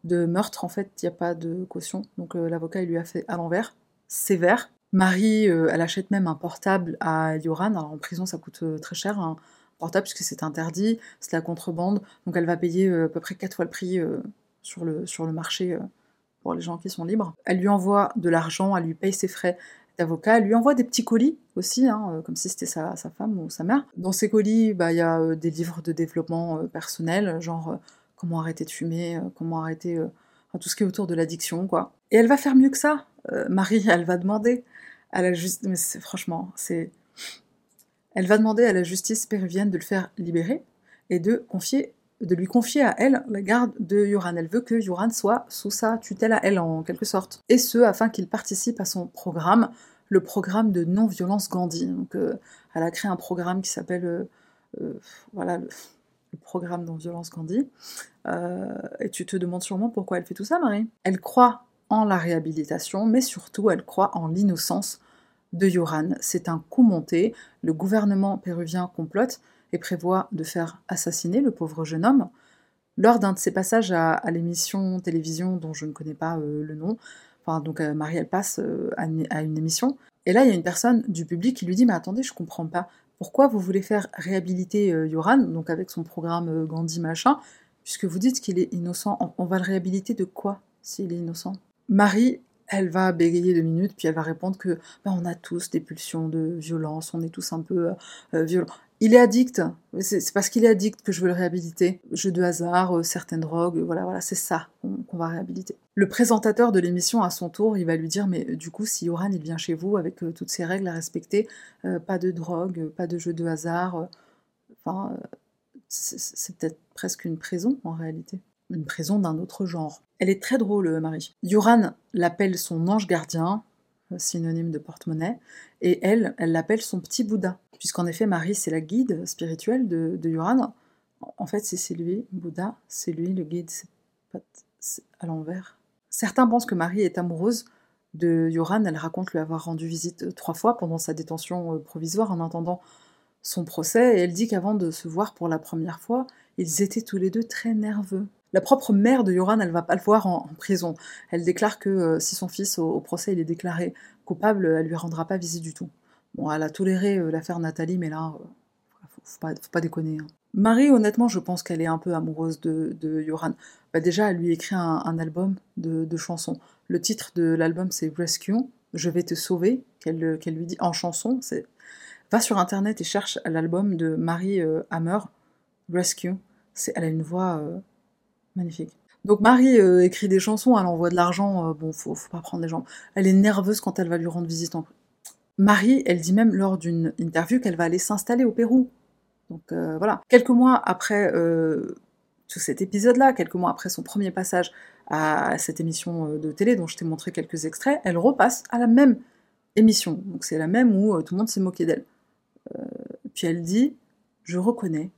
de meurtre, en fait, il n'y a pas de caution. Donc euh, l'avocat, il lui a fait à l'envers, sévère. Marie, euh, elle achète même un portable à Joran. Alors en prison, ça coûte euh, très cher, un portable, puisque c'est interdit, c'est la contrebande. Donc elle va payer à peu près quatre fois le prix sur, le, sur le marché pour les gens qui sont libres. Elle lui envoie de l'argent, elle lui paye ses frais d'avocat, elle lui envoie des petits colis aussi, hein, euh, comme si c'était sa, femme ou sa mère. Dans ces colis, bah, il y a euh, des livres de développement euh, personnel, genre comment arrêter de fumer, comment arrêter tout ce qui est autour de l'addiction, quoi. Et elle va faire mieux que ça. Marie, <laughs> elle va demander à la justice, franchement, c'est... Elle va demander à la justice péruvienne de le faire libérer et de confier de lui confier à elle la garde de Yoran. Elle veut que Yoran soit sous sa tutelle à elle, en quelque sorte. Et ce, afin qu'il participe à son programme, le programme de non-violence Gandhi. Donc, euh, elle a créé un programme qui s'appelle euh, euh, voilà, le, le programme non-violence Gandhi. Et tu te demandes sûrement pourquoi elle fait tout ça, Marie. Elle croit en la réhabilitation, mais surtout, elle croit en l'innocence de Yoran. C'est un coup monté. Le gouvernement péruvien complote et prévoit de faire assassiner le pauvre jeune homme. Lors d'un de ses passages à, l'émission télévision dont je ne connais pas le nom, donc euh, Marie elle passe euh, à, une, émission, et là il y a une personne du public qui lui dit mais attendez je comprends pas, pourquoi vous voulez faire réhabiliter euh, Yoran, donc avec son programme Gandhi machin, puisque vous dites qu'il est innocent, on, va le réhabiliter de quoi s'il est innocent? Marie elle va bégayer deux minutes, puis elle va répondre que ben, on a tous des pulsions de violence, on est tous un peu violents. Il est addict, c'est parce qu'il est addict que je veux le réhabiliter. Jeux de hasard, euh, certaines drogues, voilà, voilà, c'est ça qu'on va réhabiliter. Le présentateur de l'émission, à son tour, il va lui dire, mais euh, du coup, si Yoran, il vient chez vous avec euh, toutes ces règles à respecter, pas de drogue, pas de jeux de hasard, c'est peut-être presque une prison, en réalité. Une prison d'un autre genre. Elle est très drôle, Marie. Yoran l'appelle son ange gardien, synonyme de porte-monnaie, et elle, elle l'appelle son petit Bouddha. Puisqu'en effet, Marie, c'est la guide spirituelle de, Yoran. En fait, c'est lui, Bouddha, c'est lui le guide, c'est à l'envers. Certains pensent que Marie est amoureuse de Yoran. Elle raconte lui avoir rendu visite trois fois pendant sa détention provisoire en attendant son procès, et elle dit qu'avant de se voir pour la première fois, ils étaient tous les deux très nerveux. La propre mère de Yoran, elle va pas le voir en, prison. Elle déclare que si son fils au, procès il est déclaré coupable, elle lui rendra pas visite du tout. Bon, elle a toléré l'affaire Nathalie, mais là, faut, pas, faut pas déconner. Hein. Marie, honnêtement, je pense qu'elle est un peu amoureuse de, de Yoran. Bah, déjà, elle lui écrit un, album de, chansons. Le titre de l'album, c'est Rescue, Je vais te sauver, qu'elle lui dit en chanson. C'est Va sur internet et cherche l'album de Marie euh, Hammer, Rescue. Elle a une voix euh, magnifique. Donc Marie euh, écrit des chansons, elle envoie de l'argent, bon, faut, faut pas prendre les jambes. Elle est nerveuse quand elle va lui rendre visite en Marie, elle dit même lors d'une interview qu'elle va aller s'installer au Pérou. Donc voilà. Quelques mois après tout cet épisode-là, quelques mois après son premier passage à cette émission de télé dont je t'ai montré quelques extraits, elle repasse à la même émission. Donc c'est la même où tout le monde s'est moqué d'elle. Euh, puis elle dit Je reconnais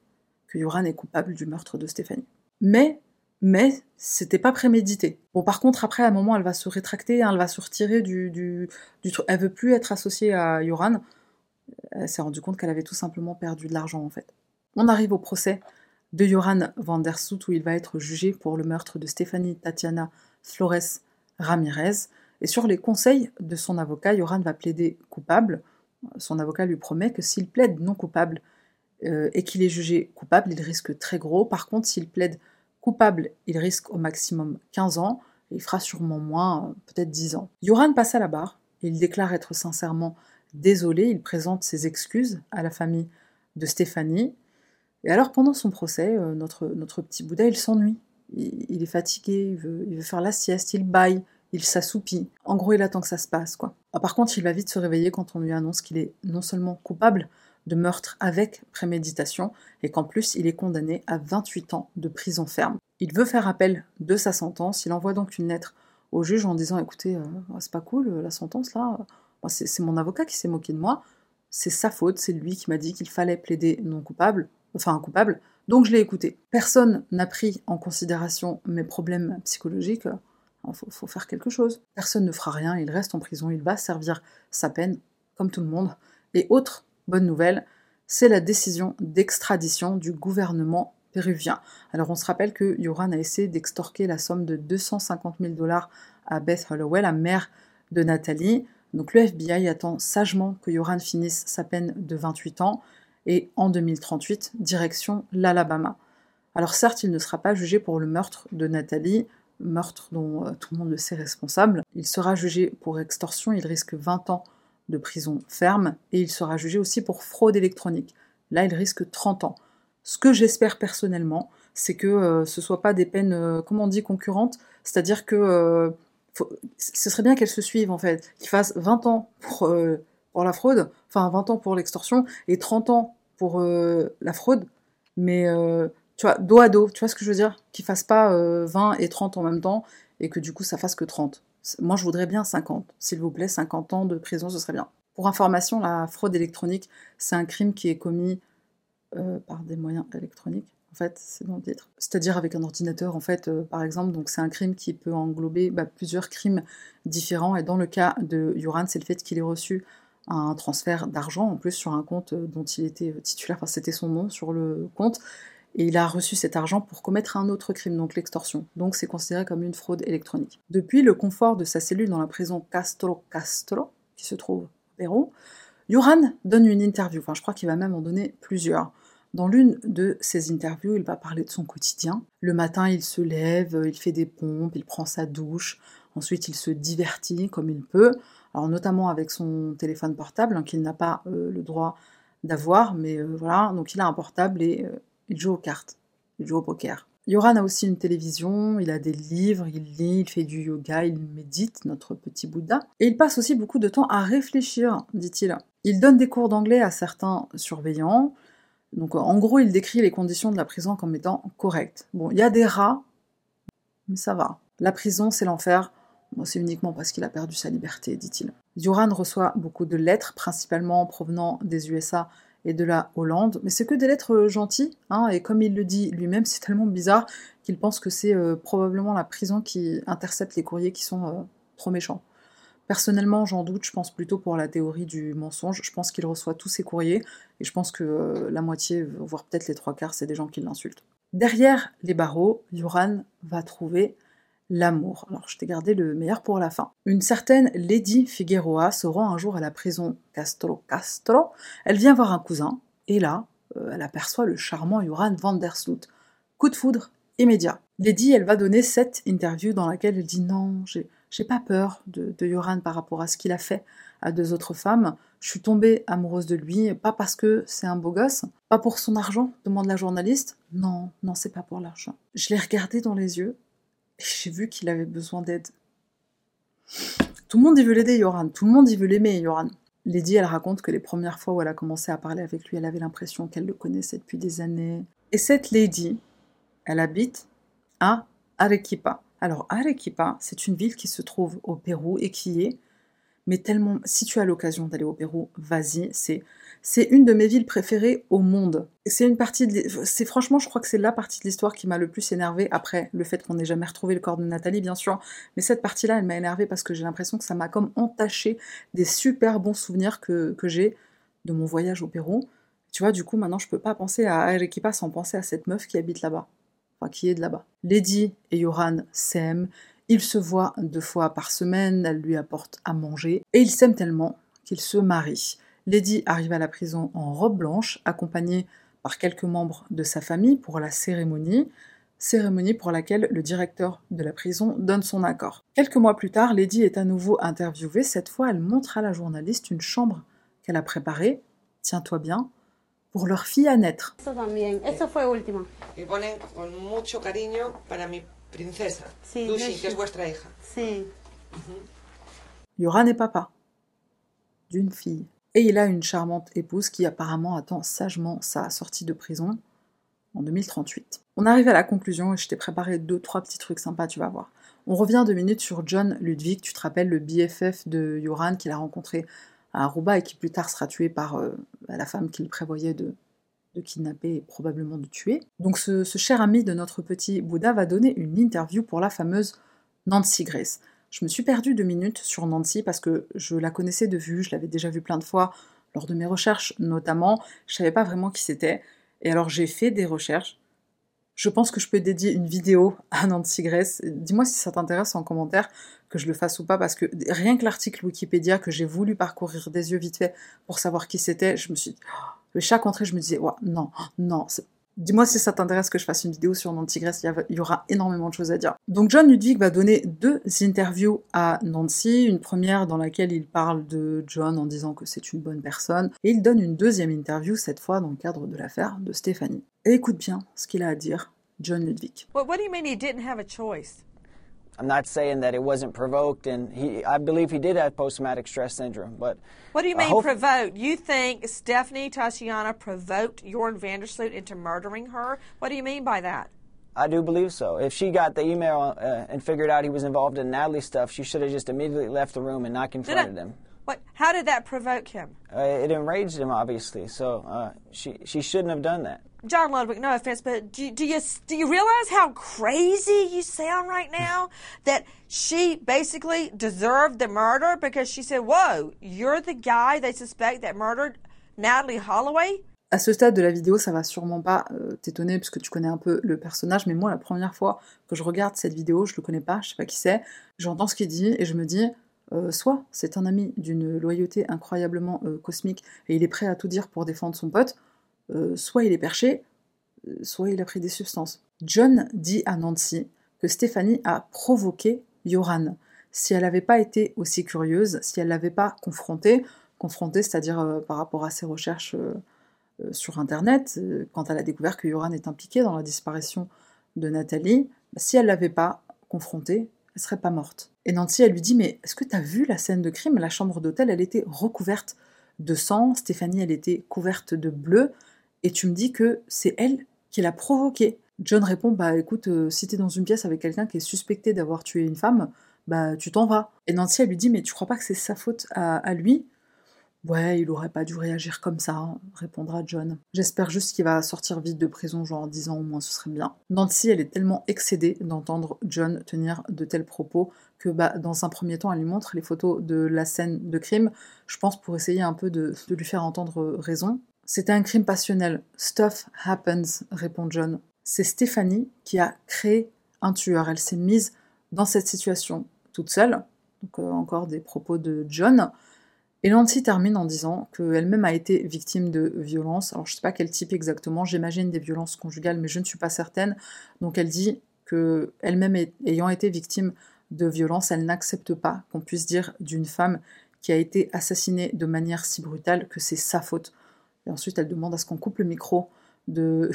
que Yoran est coupable du meurtre de Stéphanie. Mais, mais, c'était pas prémédité. Bon, par contre, après, à un moment, elle va se rétracter, hein, elle va se retirer du, du, truc. Elle veut plus être associée à Yoran. Elle s'est rendue compte qu'elle avait tout simplement perdu de l'argent, en fait. On arrive au procès de Yoran van der Soet, où il va être jugé pour le meurtre de Stéphanie Tatiana Flores Ramirez. Et sur les conseils de son avocat, Yoran va plaider coupable son avocat lui promet que s'il plaide non coupable euh, et qu'il est jugé coupable, il risque très gros. Par contre, s'il plaide coupable, il risque au maximum 15 ans, et il fera sûrement moins, euh, peut-être 10 ans. Yoran passe à la barre, il déclare être sincèrement désolé, il présente ses excuses à la famille de Stéphanie. Et alors, pendant son procès, euh, notre, petit Bouddha, il s'ennuie. Il, est fatigué, il veut, il veut faire la sieste, il baille, il s'assoupit. En gros, il attend que ça se passe, quoi. Ah, par contre, il va vite se réveiller quand on lui annonce qu'il est non seulement coupable de meurtre avec préméditation, et qu'en plus il est condamné à 28 ans de prison ferme. Il veut faire appel de sa sentence, il envoie donc une lettre au juge en disant écoutez, euh, c'est pas cool la sentence là, c'est mon avocat qui s'est moqué de moi, c'est sa faute, c'est lui qui m'a dit qu'il fallait plaider non coupable, enfin coupable, donc je l'ai écouté. Personne n'a pris en considération mes problèmes psychologiques, il faut, faire quelque chose. Personne ne fera rien, il reste en prison, il va servir sa peine, comme tout le monde. Et autre bonne nouvelle, c'est la décision d'extradition du gouvernement péruvien. Alors on se rappelle que Yoran a essayé d'extorquer la somme de 250 000 dollars à Beth Holloway, la mère de Nathalie. Donc le FBI attend sagement que Yoran finisse sa peine de 28 ans et en 2038, direction l'Alabama. Alors certes, il ne sera pas jugé pour le meurtre de Nathalie, meurtre dont euh, tout le monde le sait responsable. Il sera jugé pour extorsion, il risque 20 ans de prison ferme, et il sera jugé aussi pour fraude électronique. Là, il risque 30 ans. Ce que j'espère personnellement, c'est que euh, ce ne soit pas des peines, euh, comment on dit, concurrentes, c'est-à-dire que ce serait bien qu'elles se suivent en fait, qu'il fasse 20 ans pour, pour la fraude, enfin 20 ans pour l'extorsion et 30 ans pour la fraude, mais tu vois, dos à dos, tu vois ce que je veux dire? Qu'ils fassent pas 20 euh, et 30 en même temps et que du coup ça fasse que 30. Moi je voudrais bien 50, s'il vous plaît, 50 ans de prison, ce serait bien. Pour information, la fraude électronique, c'est un crime qui est commis euh, par des moyens électroniques. En fait, c'est dans le titre. C'est-à-dire avec un ordinateur, en fait, euh, par exemple. Donc, c'est un crime qui peut englober bah, plusieurs crimes différents. Et dans le cas de Yoran, c'est le fait qu'il ait reçu un transfert d'argent, en plus, sur un compte dont il était titulaire. Enfin, c'était son nom sur le compte et il a reçu cet argent pour commettre un autre crime, donc l'extorsion. Donc c'est considéré comme une fraude électronique. Depuis le confort de sa cellule dans la prison Castro Castro, qui se trouve au Pérou, Yoran donne une interview, enfin je crois qu'il va même en donner plusieurs. Dans l'une de ses interviews, il va parler de son quotidien. Le matin, il se lève, il fait des pompes, il prend sa douche, ensuite il se divertit comme il peut, alors notamment avec son téléphone portable, hein, qu'il n'a pas euh, le droit d'avoir, mais euh, voilà, donc il a un portable et euh, il joue aux cartes, il joue au poker. Yoran a aussi une télévision, il a des livres, il lit, il fait du yoga, il médite, notre petit Bouddha. Et il passe aussi beaucoup de temps à réfléchir, dit-il. Il donne des cours d'anglais à certains surveillants. Donc en gros, il décrit les conditions de la prison comme étant correctes. Bon, il y a des rats, mais ça va. La prison, c'est l'enfer. Bon, c'est uniquement parce qu'il a perdu sa liberté, dit-il. Yoran reçoit beaucoup de lettres, principalement provenant des USA et de la Hollande. Mais c'est que des lettres euh, gentilles, hein, et comme il le dit lui-même, <laughs> c'est tellement bizarre qu'il pense que c'est euh, probablement la prison qui intercepte les courriers qui sont euh, trop méchants. Personnellement, j'en doute, je pense plutôt pour la théorie du mensonge. Je pense qu'il reçoit tous ses courriers et je pense que la moitié, voire peut-être les trois quarts, c'est des gens qui l'insultent. Derrière les barreaux, Yoran va trouver l'amour. Alors, je t'ai gardé le meilleur pour la fin. Une certaine Lady Figueroa se rend un jour à la prison Castro Castro. Elle vient voir un cousin et là, euh, elle aperçoit le charmant Yoran van der Sloot. Coup de foudre immédiat. Lady, elle va donner cette interview dans laquelle elle dit non, j'ai pas peur de, de par rapport à ce qu'il a fait à deux autres femmes. Je suis tombée amoureuse de lui, pas parce que c'est un beau gosse, pas pour son argent, demande la journaliste. Non, non, c'est pas pour l'argent. Je l'ai regardé dans les yeux j'ai vu qu'il avait besoin d'aide. Tout le monde y veut l'aider, Yoran. Tout le monde y veut l'aimer, Yoran. Lady, elle raconte que les premières fois où elle a commencé à parler avec lui, elle avait l'impression qu'elle le connaissait depuis des années. Et cette Lady, elle habite à Arequipa. Alors, Arequipa, c'est une ville qui se trouve au Pérou et qui est, mais tellement, si tu as l'occasion d'aller au Pérou, vas-y, c'est, c'est une de mes villes préférées au monde. C'est une partie de, c'est franchement, je crois que c'est la partie de l'histoire qui m'a le plus énervée après le fait qu'on n'ait jamais retrouvé le corps de Nathalie, bien sûr. Mais cette partie-là, elle m'a énervée parce que j'ai l'impression que ça m'a comme entaché des super bons souvenirs que, que j'ai de mon voyage au Pérou. Tu vois, du coup, maintenant, je peux pas penser à Arequipa sans penser à cette meuf qui habite là-bas qui est de là-bas. Lady et Yoran s'aiment, ils se voient deux fois par semaine, elle lui apporte à manger, et ils s'aiment tellement qu'ils se marient. Lady arrive à la prison en robe blanche, accompagnée par quelques membres de sa famille pour la cérémonie, cérémonie pour laquelle le directeur de la prison donne son accord. Quelques mois plus tard, Lady est à nouveau interviewée, cette fois elle montre à la journaliste une chambre qu'elle a préparée, tiens-toi bien, pour leur fille à naître. Yoran est papa d'une fille. Et il a une charmante épouse qui apparemment attend sagement sa sortie de prison en 2038. On arrive à la conclusion et je t'ai préparé deux, trois petits trucs sympas, tu vas voir. On revient deux minutes sur John Ludwig, tu te rappelles le BFF de Yoran qu'il a rencontré à Aruba et qui plus tard sera tué par euh, la femme qu'il prévoyait de, de kidnapper et probablement de tuer. Donc ce, cher ami de notre petit Bouddha va donner une interview pour la fameuse Nancy Grace. Je me suis perdue deux minutes sur Nancy parce que je la connaissais de vue, je l'avais déjà vue plein de fois lors de mes recherches notamment, je savais pas vraiment qui c'était. Et alors j'ai fait des recherches. Je pense que je peux dédier une vidéo à Nancy Grace. Dis-moi si ça t'intéresse en commentaire que je le fasse ou pas parce que rien que l'article Wikipédia que j'ai voulu parcourir des yeux vite fait pour savoir qui c'était, je me suis dit, oh, chaque entrée, je me disais, non, non, Dis-moi si ça t'intéresse que je fasse une vidéo sur Nancy Grace, il y aura énormément de choses à dire. Donc John Ludwig va donner deux interviews à Nancy, une première dans laquelle il parle de John en disant que c'est une bonne personne, et il donne une deuxième interview, cette fois dans le cadre de l'affaire de Stéphanie. Écoute bien ce qu'il a à dire, John Ludwig. what do you mean he didn't have a choice? I'm not saying that it wasn't provoked, and he, I believe he did have post-traumatic stress syndrome. But what do you mean provoked? You think Stephanie Tatiana provoked Jorn Vandersloot into murdering her? What do you mean by that? I do believe so. If she got the email uh, and figured out he was involved in Natalie's stuff, she should have just immediately left the room and not confronted him. What? How did that provoke him? Uh, it enraged him, obviously. So uh, she she shouldn't have done that. John Ludwig, no offense, but do, do you do you realize how crazy you sound right now? <laughs> that she basically deserved the murder because she said, "Whoa, you're the guy they suspect that murdered Natalie Holloway?" À ce stade de la vidéo, ça va sûrement pas euh, t'étonner puisque tu connais un peu le personnage, mais moi, la première fois que je regarde cette vidéo, je le connais pas, je sais pas qui c'est, j'entends ce qu'il dit et je me dis, euh, soit c'est un ami d'une loyauté incroyablement euh, cosmique et il est prêt à tout dire pour défendre son pote, euh, soit il est perché, soit il a pris des substances. John dit à Nancy que Stéphanie a provoqué Yoran. Si elle n'avait pas été aussi curieuse, si elle l'avait pas confrontée, confrontée c'est-à-dire par rapport à ses recherches sur Internet, quand elle a découvert que Yoran est impliqué dans la disparition de Nathalie, si elle l'avait pas confrontée, elle serait pas morte. Et Nancy, elle lui dit, mais est-ce que tu as vu la scène de crime? La chambre d'hôtel, elle était recouverte de sang, Stéphanie, elle était couverte de bleu, et tu me dis que c'est elle qui l'a provoqué. John répond, bah écoute, euh, si t'es dans une pièce avec quelqu'un qui est suspecté d'avoir tué une femme, bah tu t'en vas. Et Nancy, elle lui dit, mais tu crois pas que c'est sa faute à, lui? Ouais, il aurait pas dû réagir comme ça, hein, répondra John. J'espère juste qu'il va sortir vite de prison, genre 10 ans au moins, ce serait bien. Nancy, elle est tellement excédée d'entendre John tenir de tels propos que bah, dans un premier temps, elle lui montre les photos de la scène de crime, je pense pour essayer un peu de lui faire entendre raison. C'était un crime passionnel. Stuff happens, répond John. C'est Stéphanie qui a créé un tueur. Elle s'est mise dans cette situation toute seule. Euh, encore des propos de John. Et Nancy termine en disant qu'elle-même a été victime de violences. Alors je ne sais pas quel type exactement, j'imagine des violences conjugales, mais je ne suis pas certaine. Donc elle dit que elle-même ayant été victime de violences, elle n'accepte pas qu'on puisse dire d'une femme qui a été assassinée de manière si brutale que c'est sa faute. Et ensuite elle demande à ce qu'on coupe le micro <laughs> de,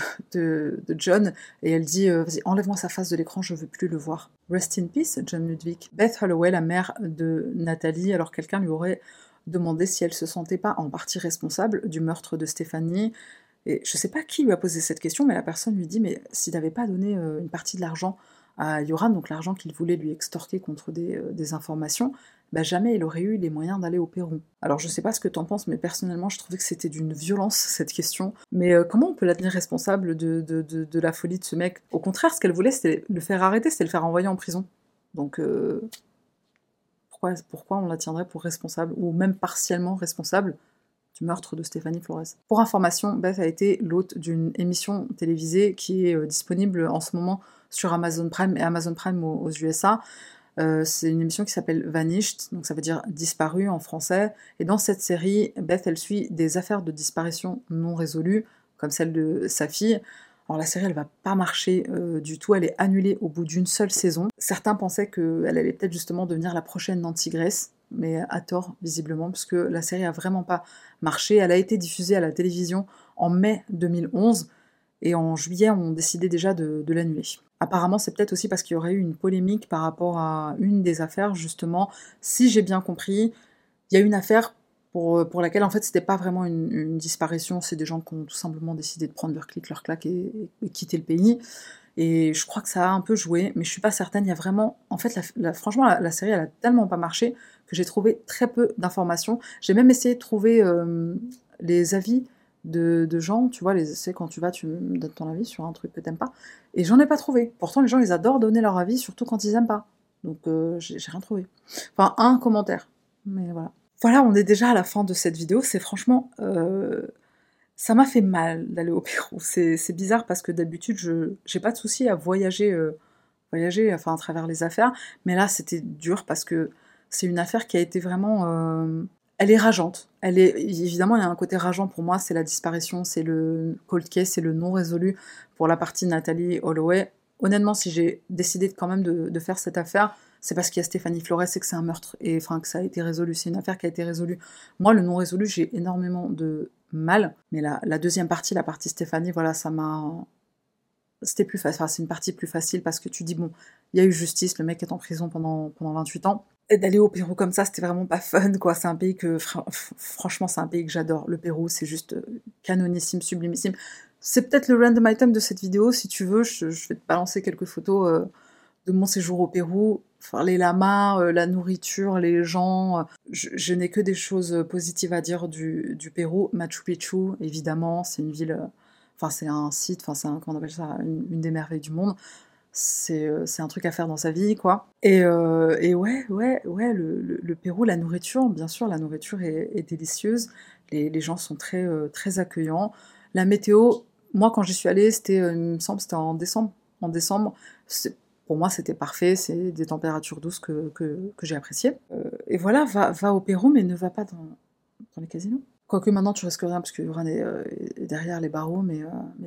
John et elle dit euh, Vas-y, enlève-moi sa face de l'écran, je veux plus le voir. Rest in peace, John Ludwig. Beth Holloway, la mère de Nathalie, alors quelqu'un lui aurait demandé si elle se sentait pas en partie responsable du meurtre de Stéphanie. Et je sais pas qui lui a posé cette question, mais la personne lui dit Mais s'il n'avait pas donné euh, une partie de l'argent à Yoram, donc l'argent qu'il voulait lui extorquer contre des, euh, des informations, bah jamais il aurait eu les moyens d'aller au Pérou. Alors je sais pas ce que t'en penses, mais personnellement je trouvais que c'était d'une violence cette question. Mais euh, comment on peut la tenir responsable de, de, de, la folie de ce mec? Au contraire, ce qu'elle voulait c'était le faire arrêter, c'était le faire envoyer en prison. Donc euh, pourquoi, pourquoi on la tiendrait pour responsable, ou même partiellement responsable du meurtre de Stéphanie Flores? Pour information, Beth a été l'hôte d'une émission télévisée qui est euh, disponible en ce moment sur Amazon Prime et Amazon Prime aux USA. Euh, c'est une émission qui s'appelle Vanished, donc ça veut dire disparu en français. Et dans cette série, Beth, elle suit des affaires de disparition non résolues, comme celle de sa fille. Alors la série, elle va pas marcher euh, du tout, elle est annulée au bout d'une seule saison. Certains pensaient qu'elle allait peut-être justement devenir la prochaine Nancy Grace, mais à tort visiblement, puisque la série a vraiment pas marché. Elle a été diffusée à la télévision en mai 2011, et en juillet, on décidait déjà de l'annuler. Apparemment, c'est peut-être aussi parce qu'il y aurait eu une polémique par rapport à une des affaires, justement. Si j'ai bien compris, il y a une affaire pour, pour laquelle, en fait, c'était pas vraiment une, disparition, c'est des gens qui ont tout simplement décidé de prendre leur clic, leur claque et, quitter le pays. Et je crois que ça a un peu joué, mais je suis pas certaine. Il y a vraiment. En fait, franchement, la, série, elle a tellement pas marché que j'ai trouvé très peu d'informations. J'ai même essayé de trouver euh, les avis de, gens, tu vois, les c'est quand tu vas, tu donnes ton avis sur un truc que t'aimes pas. Et j'en ai pas trouvé. Pourtant, les gens, ils adorent donner leur avis, surtout quand ils aiment pas. Donc, euh, j'ai rien trouvé. Enfin, un commentaire. Mais voilà. Voilà, on est déjà à la fin de cette vidéo. C'est franchement... Euh, ça m'a fait mal d'aller au Pérou. C'est bizarre parce que d'habitude, je j'ai pas de souci à voyager, euh, voyager enfin, à travers les affaires. Mais là, c'était dur parce que c'est une affaire qui a été vraiment elle est rageante. Elle est évidemment il y a un côté rageant pour moi, c'est la disparition, c'est le cold case, c'est le non résolu pour la partie Nathalie Holloway. Honnêtement, si j'ai décidé quand même de, faire cette affaire, c'est parce qu'il y a Stéphanie Flores et que c'est un meurtre et que ça a été résolu. C'est une affaire qui a été résolue. Moi, le non résolu, j'ai énormément de mal. Mais la, la deuxième partie, la partie Stéphanie, voilà, ça m'a c'était plus facile, enfin, c'est une partie plus facile parce que tu dis bon, il y a eu justice, le mec est en prison pendant, pendant 28 ans, d'aller au Pérou comme ça, c'était vraiment pas fun, quoi. C'est un pays que, franchement, c'est un pays que j'adore. Le Pérou, c'est juste euh, canonissime, sublimissime. C'est peut-être le random item de cette vidéo, si tu veux, je, vais te balancer quelques photos euh, de mon séjour au Pérou. Enfin, les lamas, euh, la nourriture, les gens. je, n'ai que des choses positives à dire du, du Pérou. Machu Picchu, évidemment, c'est une ville. Enfin, c'est un site, enfin, c'est un, comment on appelle ça, une des merveilles du monde. Euh, c'est un truc à faire dans sa vie, quoi. Et, euh, ouais, ouais, ouais, le, Pérou, la nourriture, bien sûr, la nourriture est, délicieuse. Les, gens sont très, euh, très accueillants. La météo, moi, quand j'y suis allée, c'était, il me semble, c'était en décembre. En décembre, pour moi, c'était parfait. C'est des températures douces que, j'ai appréciées. et voilà, va, va au Pérou, mais ne va pas dans, dans les casinos. Quoique maintenant, tu risques rien parce que Yoran est, est, derrière les barreaux, mais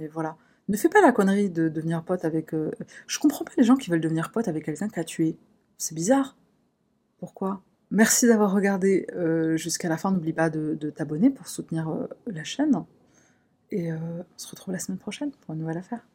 voilà. Ne fais pas la connerie de devenir pote avec. Euh, je comprends pas les gens qui veulent devenir pote avec quelqu'un qui a tué. C'est bizarre. Pourquoi? Merci d'avoir regardé euh, jusqu'à la fin. N'oublie pas de, t'abonner pour soutenir euh, la chaîne. Et on se retrouve la semaine prochaine pour une nouvelle affaire.